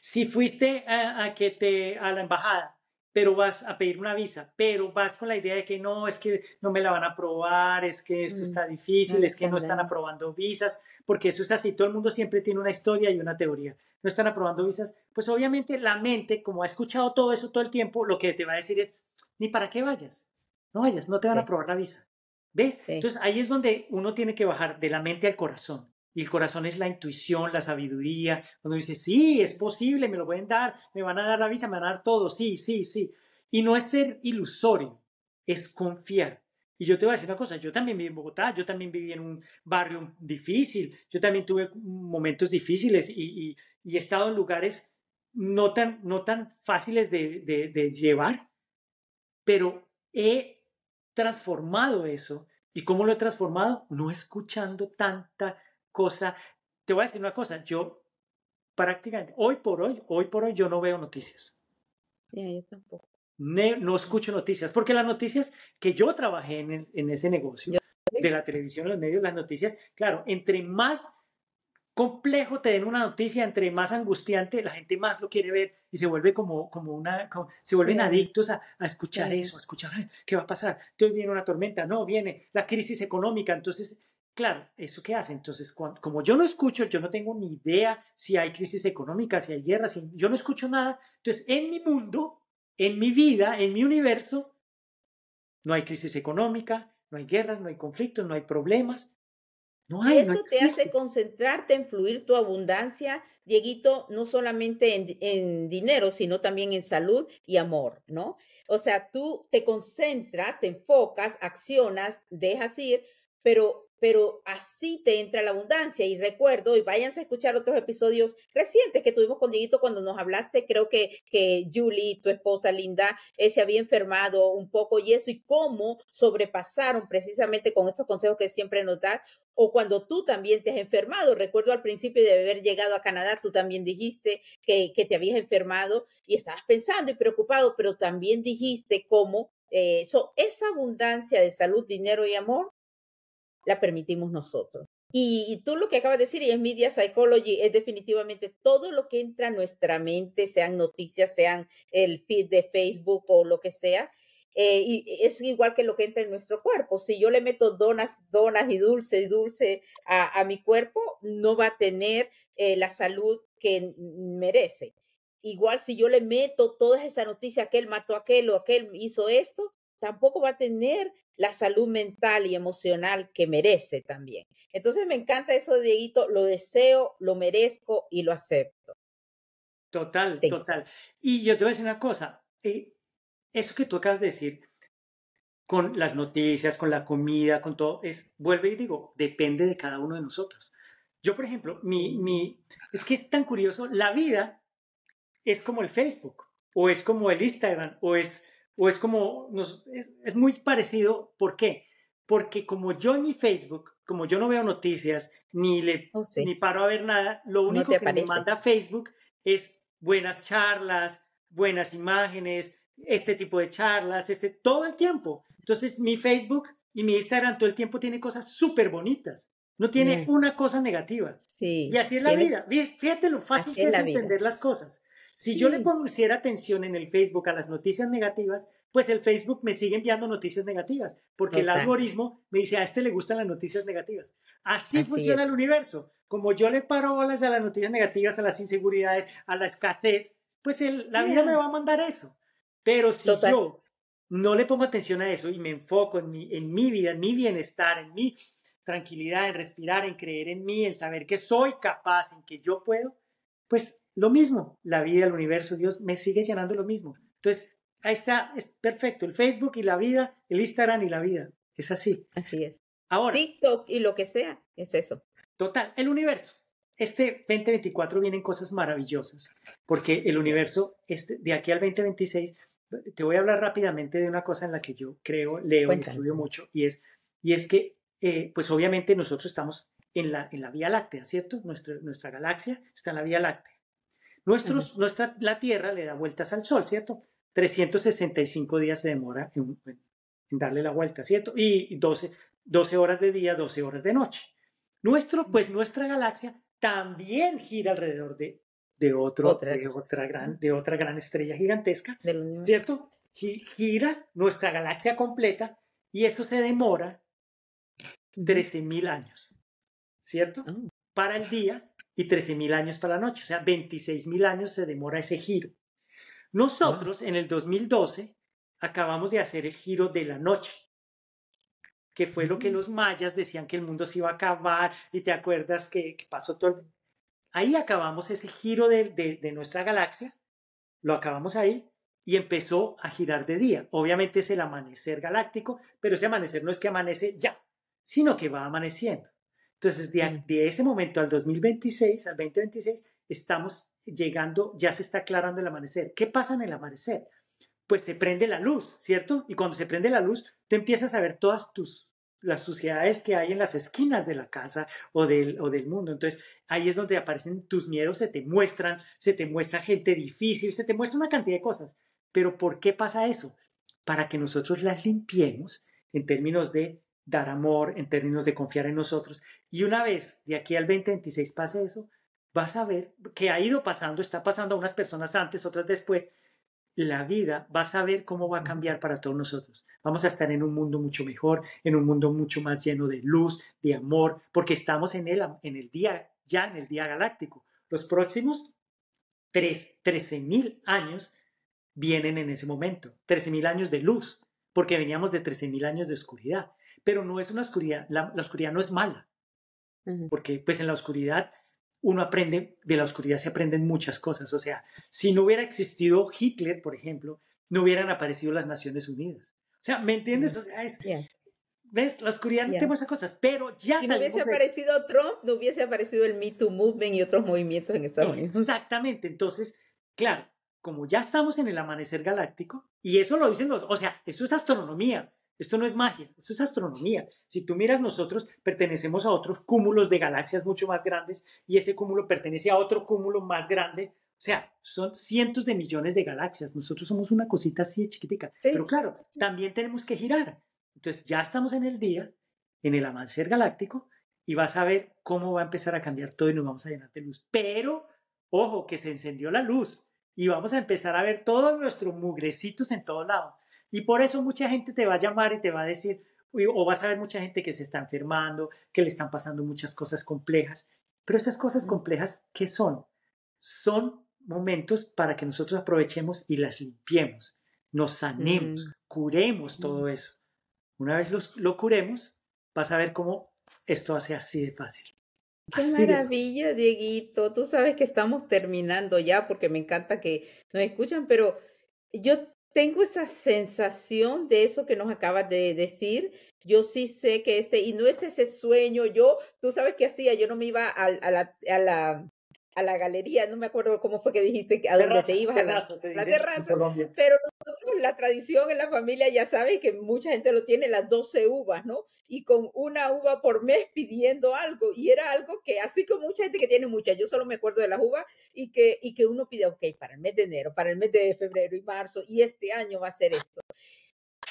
[SPEAKER 2] si fuiste a, a que te a la embajada pero vas a pedir una visa, pero vas con la idea de que no, es que no me la van a aprobar, es que esto mm, está difícil, es que no están aprobando visas, porque eso es así, todo el mundo siempre tiene una historia y una teoría. No están aprobando visas, pues obviamente la mente, como ha escuchado todo eso todo el tiempo, lo que te va a decir es, ni para qué vayas, no vayas, no te van a aprobar la visa. ¿Ves? Entonces ahí es donde uno tiene que bajar de la mente al corazón. Y el corazón es la intuición, la sabiduría. Cuando dice, sí, es posible, me lo pueden dar, me van a dar la visa, me van a dar todo, sí, sí, sí. Y no es ser ilusorio, es confiar. Y yo te voy a decir una cosa, yo también viví en Bogotá, yo también viví en un barrio difícil, yo también tuve momentos difíciles y, he estado en lugares no tan, no tan fáciles de, de llevar, pero he transformado eso. ¿Y cómo lo he transformado? No escuchando tanta cosa. Te voy a decir una cosa, yo prácticamente, hoy por hoy, hoy por hoy yo no veo noticias.
[SPEAKER 1] yo tampoco.
[SPEAKER 2] no escucho noticias, porque las noticias que yo trabajé en, en ese negocio, de la televisión, los medios, las noticias, claro, entre más complejo te den una noticia, entre más angustiante, la gente más lo quiere ver y se vuelve como, como una, se vuelven adictos a, a escuchar eso, a escuchar, ¿qué va a pasar? Entonces viene una tormenta, no, viene la crisis económica, entonces Claro, ¿eso qué hace? Entonces, como yo no escucho, yo no tengo ni idea si hay crisis económica, si hay guerra, si yo no escucho nada. Entonces, en mi mundo, en mi vida, en mi universo, no hay crisis económica, no hay guerras, no hay conflictos, no hay problemas. No hay,
[SPEAKER 1] eso te hace concentrarte en fluir tu abundancia, Dieguito, no solamente en, en, dinero, sino también en salud y amor, ¿no? O sea, tú te concentras, te enfocas, accionas, dejas ir, pero pero así te entra la abundancia. Y recuerdo, y váyanse a escuchar otros episodios recientes que tuvimos con Dieguito cuando nos hablaste, creo que, que Julie, tu esposa Linda, eh, se había enfermado un poco y eso, y cómo sobrepasaron precisamente con estos consejos que siempre nos da, o cuando tú también te has enfermado. Recuerdo al principio de haber llegado a Canadá, tú también dijiste que, que te habías enfermado y estabas pensando y preocupado, pero también dijiste cómo eh, esa abundancia de salud, dinero y amor la permitimos nosotros. Y, tú lo que acabas de decir, y es Media Psychology, es definitivamente todo lo que entra a nuestra mente, sean noticias, sean el feed de Facebook o lo que sea, eh, y es igual que lo que entra en nuestro cuerpo. Si yo le meto donas, donas y dulce y dulce a, mi cuerpo, no va a tener eh, la salud que merece. Igual si yo le meto toda esa noticia, aquel mató a aquel o aquel hizo esto, tampoco va a tener la salud mental y emocional que merece también. Entonces me encanta eso, Dieguito, lo deseo, lo merezco y lo acepto.
[SPEAKER 2] Total, total. Y yo te voy a decir una cosa, eh, eso que tú acabas de decir, con las noticias, con la comida, con todo, es, vuelve y digo, depende de cada uno de nosotros. Yo, por ejemplo, mi, mi, es que es tan curioso, la vida es como el Facebook, o es como el Instagram, o es o es como, es, muy parecido. ¿Por qué? Porque como yo en mi Facebook, como yo no veo noticias, ni, le, oh, ni paro a ver nada, lo único que me manda Facebook es buenas charlas, buenas imágenes, este tipo de charlas, este, todo el tiempo. Entonces mi Facebook y mi Instagram todo el tiempo tiene cosas súper bonitas. No tiene una cosa negativa. Sí, y así es la vida. Fíjate lo fácil que es, entender las cosas. Si yo le pusiera atención en el Facebook a las noticias negativas, pues el Facebook me sigue enviando noticias negativas, porque el algoritmo me dice a este le gustan las noticias negativas. Así, funciona el universo. Como yo le paro bolas a las noticias negativas, a las inseguridades, a la escasez, pues la vida me va a mandar eso. Pero si yo no le pongo atención a eso y me enfoco en mi, en mi vida, en mi bienestar, en mi tranquilidad, en respirar, en creer en mí, en saber que soy capaz, en que yo puedo, pues lo mismo, la vida, el universo, Dios me sigue llenando lo mismo. Entonces, ahí está, es perfecto, el Facebook y la vida, el Instagram y la vida, es así.
[SPEAKER 1] Así es. Ahora. TikTok y lo que sea, es eso.
[SPEAKER 2] Total, el universo. Este 2024 vienen cosas maravillosas, porque el universo, este, de aquí al 2026, te voy a hablar rápidamente de una cosa en la que yo creo, leo y estudio mucho, y es, y es que, eh, pues obviamente nosotros estamos en la, en la Vía Láctea, ¿cierto? Nuestra, nuestra galaxia está en la Vía Láctea. Nuestros, nuestra, la Tierra le da vueltas al Sol, ¿cierto? 365 días se demora en, darle la vuelta, ¿cierto? Y 12, 12 horas de día, 12 horas de noche. Nuestro, pues nuestra galaxia también gira alrededor de, de, otro, otra. de, otra, gran, de otra gran estrella gigantesca, ¿cierto? Gira nuestra galaxia completa y eso se demora 13.000 años, ¿cierto? Ah. Para el día y 13.000 años para la noche, o sea, 26.000 años se demora ese giro. Nosotros en el 2012 acabamos de hacer el giro de la noche, que fue lo que los mayas decían que el mundo se iba a acabar y te acuerdas que, pasó todo. Ahí acabamos ese giro de, de, nuestra galaxia, lo acabamos ahí y empezó a girar de día. Obviamente es el amanecer galáctico, pero ese amanecer no es que amanece ya, sino que va amaneciendo. Entonces, de, de ese momento al 2026, al 2026, estamos llegando, ya se está aclarando el amanecer. ¿Qué pasa en el amanecer? Pues se prende la luz, ¿cierto? Y cuando se prende la luz, tú empiezas a ver todas tus las suciedades que hay en las esquinas de la casa o del, o del mundo. Entonces, ahí es donde aparecen tus miedos, se te muestran, se te muestra gente difícil, se te muestra una cantidad de cosas. Pero ¿por qué pasa eso? Para que nosotros las limpiemos en términos de dar amor, en términos de confiar en nosotros. Y una vez de aquí al 2026 pase eso, vas a ver que ha ido pasando, está pasando a unas personas antes, otras después. La vida, vas a ver cómo va a cambiar para todos nosotros. Vamos a estar en un mundo mucho mejor, en un mundo mucho más lleno de luz, de amor, porque estamos en el, en el día, ya en el día galáctico. Los próximos 13.000 años vienen en ese momento, 13.000 años de luz, porque veníamos de 13.000 años de oscuridad. Pero no es una oscuridad, la, la oscuridad no es mala, porque pues en la oscuridad uno aprende, de la oscuridad se aprenden muchas cosas. O sea, si no hubiera existido Hitler, por ejemplo, no hubieran aparecido las Naciones Unidas. O sea, ¿me entiendes? O sea, es, ¿Ves? La oscuridad no te muestra cosas, pero ya
[SPEAKER 1] Si no hubiese aparecido Trump, no hubiese aparecido el Me Too Movement y otros movimientos en Estados Unidos.
[SPEAKER 2] Exactamente. Entonces, claro, como ya estamos en el amanecer galáctico, y eso lo dicen los, o sea, esto es astronomía. Esto no es magia, esto es astronomía. Si tú miras, nosotros pertenecemos a otros cúmulos de galaxias mucho más grandes y ese cúmulo pertenece a otro cúmulo más grande. O sea, son cientos de millones de galaxias. Nosotros somos una cosita así de chiquitica. Pero claro, también tenemos que girar. Entonces, ya estamos en el día, en el amanecer galáctico, y vas a ver cómo va a empezar a cambiar todo y nos vamos a llenar de luz. Pero, ojo, que se encendió la luz y vamos a empezar a ver todos nuestros mugrecitos en todo lado. Y por eso mucha gente te va a llamar y te va a decir, o vas a ver mucha gente que se está enfermando, que le están pasando muchas cosas complejas. Pero esas cosas complejas, ¿qué son? Son momentos para que nosotros aprovechemos y las limpiemos, nos sanemos, curemos todo eso. Una vez lo curemos, vas a ver cómo esto hace así de fácil.
[SPEAKER 1] Qué maravilla, Dieguito. Tú sabes que estamos terminando ya porque me encanta que nos escuchan, pero yo tengo esa sensación de eso que nos acabas de decir. Yo sí sé que este, y no es ese sueño, yo, tú sabes qué hacía, yo no me iba a, a, la, a, la, a la galería, no me acuerdo cómo fue que dijiste a dónde te ibas, a la, la terraza, pero la tradición en la familia ya sabes que mucha gente lo tiene las 12 uvas, ¿no? Y con una uva por mes pidiendo algo, y era algo que así como mucha gente que tiene muchas, yo solo me acuerdo de las uvas y que, y que uno pide, ok, para el mes de enero, para el mes de febrero y marzo, y este año va a ser esto.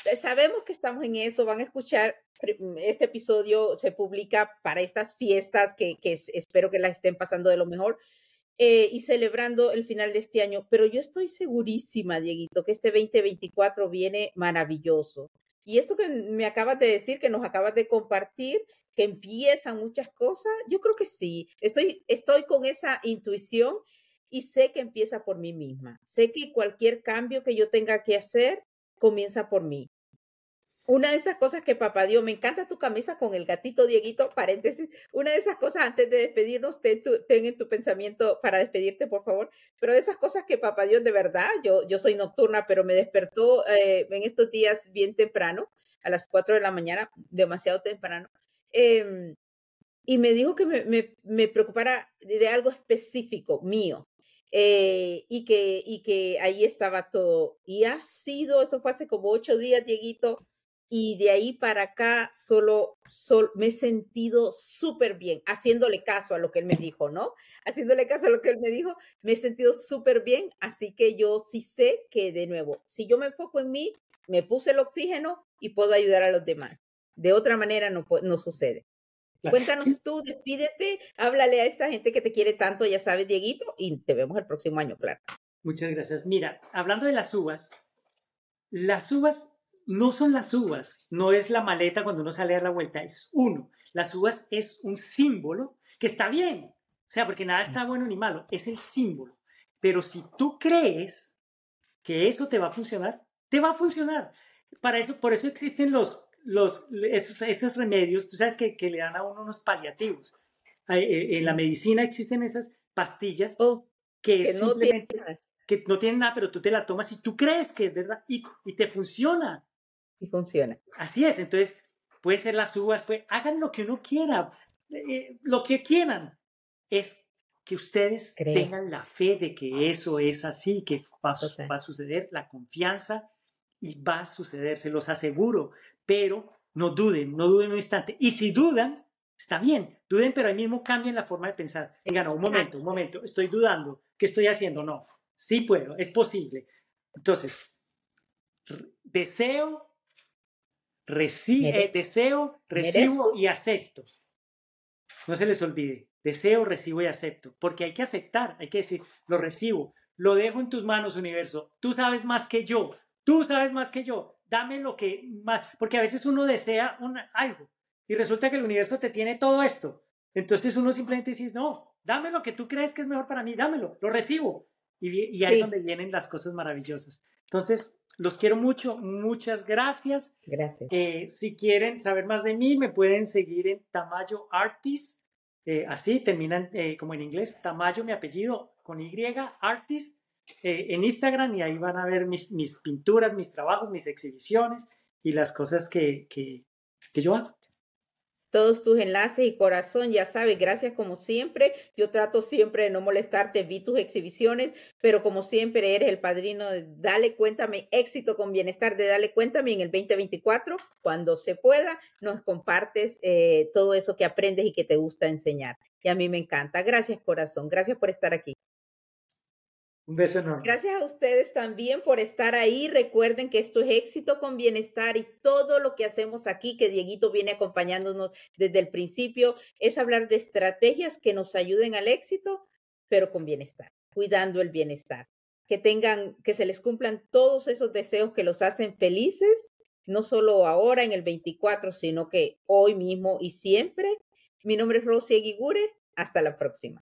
[SPEAKER 1] Eh, sabemos que estamos en eso, van a escuchar, este episodio se publica para estas fiestas que, que espero que las estén pasando de lo mejor eh, y celebrando el final de este año, pero yo estoy segurísima, Dieguito, que este 2024 viene maravilloso. Y esto que me acabas de decir, que nos acabas de compartir, que empiezan muchas cosas, yo creo que sí, estoy, estoy con esa intuición y sé que empieza por mí misma. Sé que cualquier cambio que yo tenga que hacer comienza por mí. Una de esas cosas que papá Dios, me encanta tu camisa con el gatito Dieguito, paréntesis. Una de esas cosas antes de despedirnos, ten, en tu pensamiento para despedirte, por favor. Pero de esas cosas que papá Dios, de verdad, yo, yo soy nocturna, pero me despertó eh, en estos días bien temprano, a las 4 de la mañana, demasiado temprano. Em, y me dijo que me, me, preocupara de algo específico mío. Eh, y, que, y que ahí estaba todo. Y ha sido, eso fue hace como ocho días, Dieguito, y de ahí para acá solo, me he sentido súper bien, haciéndole caso a lo que él me dijo, ¿no? Haciéndole caso a lo que él me dijo, me he sentido súper bien, así que yo sí sé que de nuevo, si yo me enfoco en mí, me puse el oxígeno y puedo ayudar a los demás. De otra manera no, no sucede. Cuéntanos tú, despídete, háblale a esta gente que te quiere tanto, ya sabes, Dieguito, y te vemos el próximo año, claro.
[SPEAKER 2] Muchas gracias. Mira, hablando de las uvas, las uvas no son las uvas, no es la maleta cuando uno sale a la vuelta, es uno. Las uvas es un símbolo que está bien, o sea, porque nada está bueno ni malo, es el símbolo. Pero si tú crees que eso te va a funcionar, te va a funcionar. Para eso, por eso existen los, los, estos, remedios, tú sabes que, que, le dan a uno unos paliativos. Eh, en la medicina existen esas pastillas
[SPEAKER 1] oh,
[SPEAKER 2] que, simplemente que no tienen nada, pero tú te la tomas y tú crees que es verdad y, y te funciona.
[SPEAKER 1] Y funciona.
[SPEAKER 2] Así es, entonces puede ser las uvas, pues hagan lo que uno quiera, eh, lo que quieran. Es que ustedes tengan la fe de que eso es así, que va, va, a suceder, la confianza y va a suceder, se los aseguro, pero no duden, no duden un instante. Y si dudan, está bien, duden, pero ahí mismo cambien la forma de pensar. Venga, no, un momento, un momento, estoy dudando, ¿qué estoy haciendo? No, sí puedo, es posible. Entonces, deseo, eh, deseo, recibo y acepto. No se les olvide, deseo, recibo y acepto, porque hay que aceptar, hay que decir, lo recibo, lo dejo en tus manos, universo, tú sabes más que yo, tú sabes más que yo, dame lo que más, porque a veces uno desea un, algo y resulta que el universo te tiene todo esto. Entonces uno simplemente dice, no, dame lo que tú crees que es mejor para mí, dámelo, lo recibo. Y, y ahí es donde vienen las cosas maravillosas. Entonces, los quiero mucho, muchas gracias.
[SPEAKER 1] Gracias.
[SPEAKER 2] Eh, si quieren saber más de mí, me pueden seguir en Tamayo Artist. Eh, así terminan eh, como en inglés, Tamayo, mi apellido, con Y, Artist, en Instagram y ahí van a ver mis, mis, pinturas, mis trabajos, mis exhibiciones y las cosas que, que, que yo hago
[SPEAKER 1] todos tus enlaces y corazón, ya sabes, gracias como siempre. Yo trato siempre de no molestarte, vi tus exhibiciones, pero como siempre eres el padrino de Dale Cuéntame, éxito con bienestar de Dale Cuéntame en el 2024, cuando se pueda, nos compartes eh, todo eso que aprendes y que te gusta enseñar. Y a mí me encanta. Gracias corazón, gracias por estar aquí.
[SPEAKER 2] Un beso enorme.
[SPEAKER 1] Gracias a ustedes también por estar ahí. Recuerden que esto es éxito con bienestar y todo lo que hacemos aquí, que Dieguito viene acompañándonos desde el principio, es hablar de estrategias que nos ayuden al éxito, pero con bienestar, cuidando el bienestar. Que tengan, que se les cumplan todos esos deseos que los hacen felices, no solo ahora en el 24, sino que hoy mismo y siempre. Mi nombre es Rosy Aguigure. Hasta la próxima.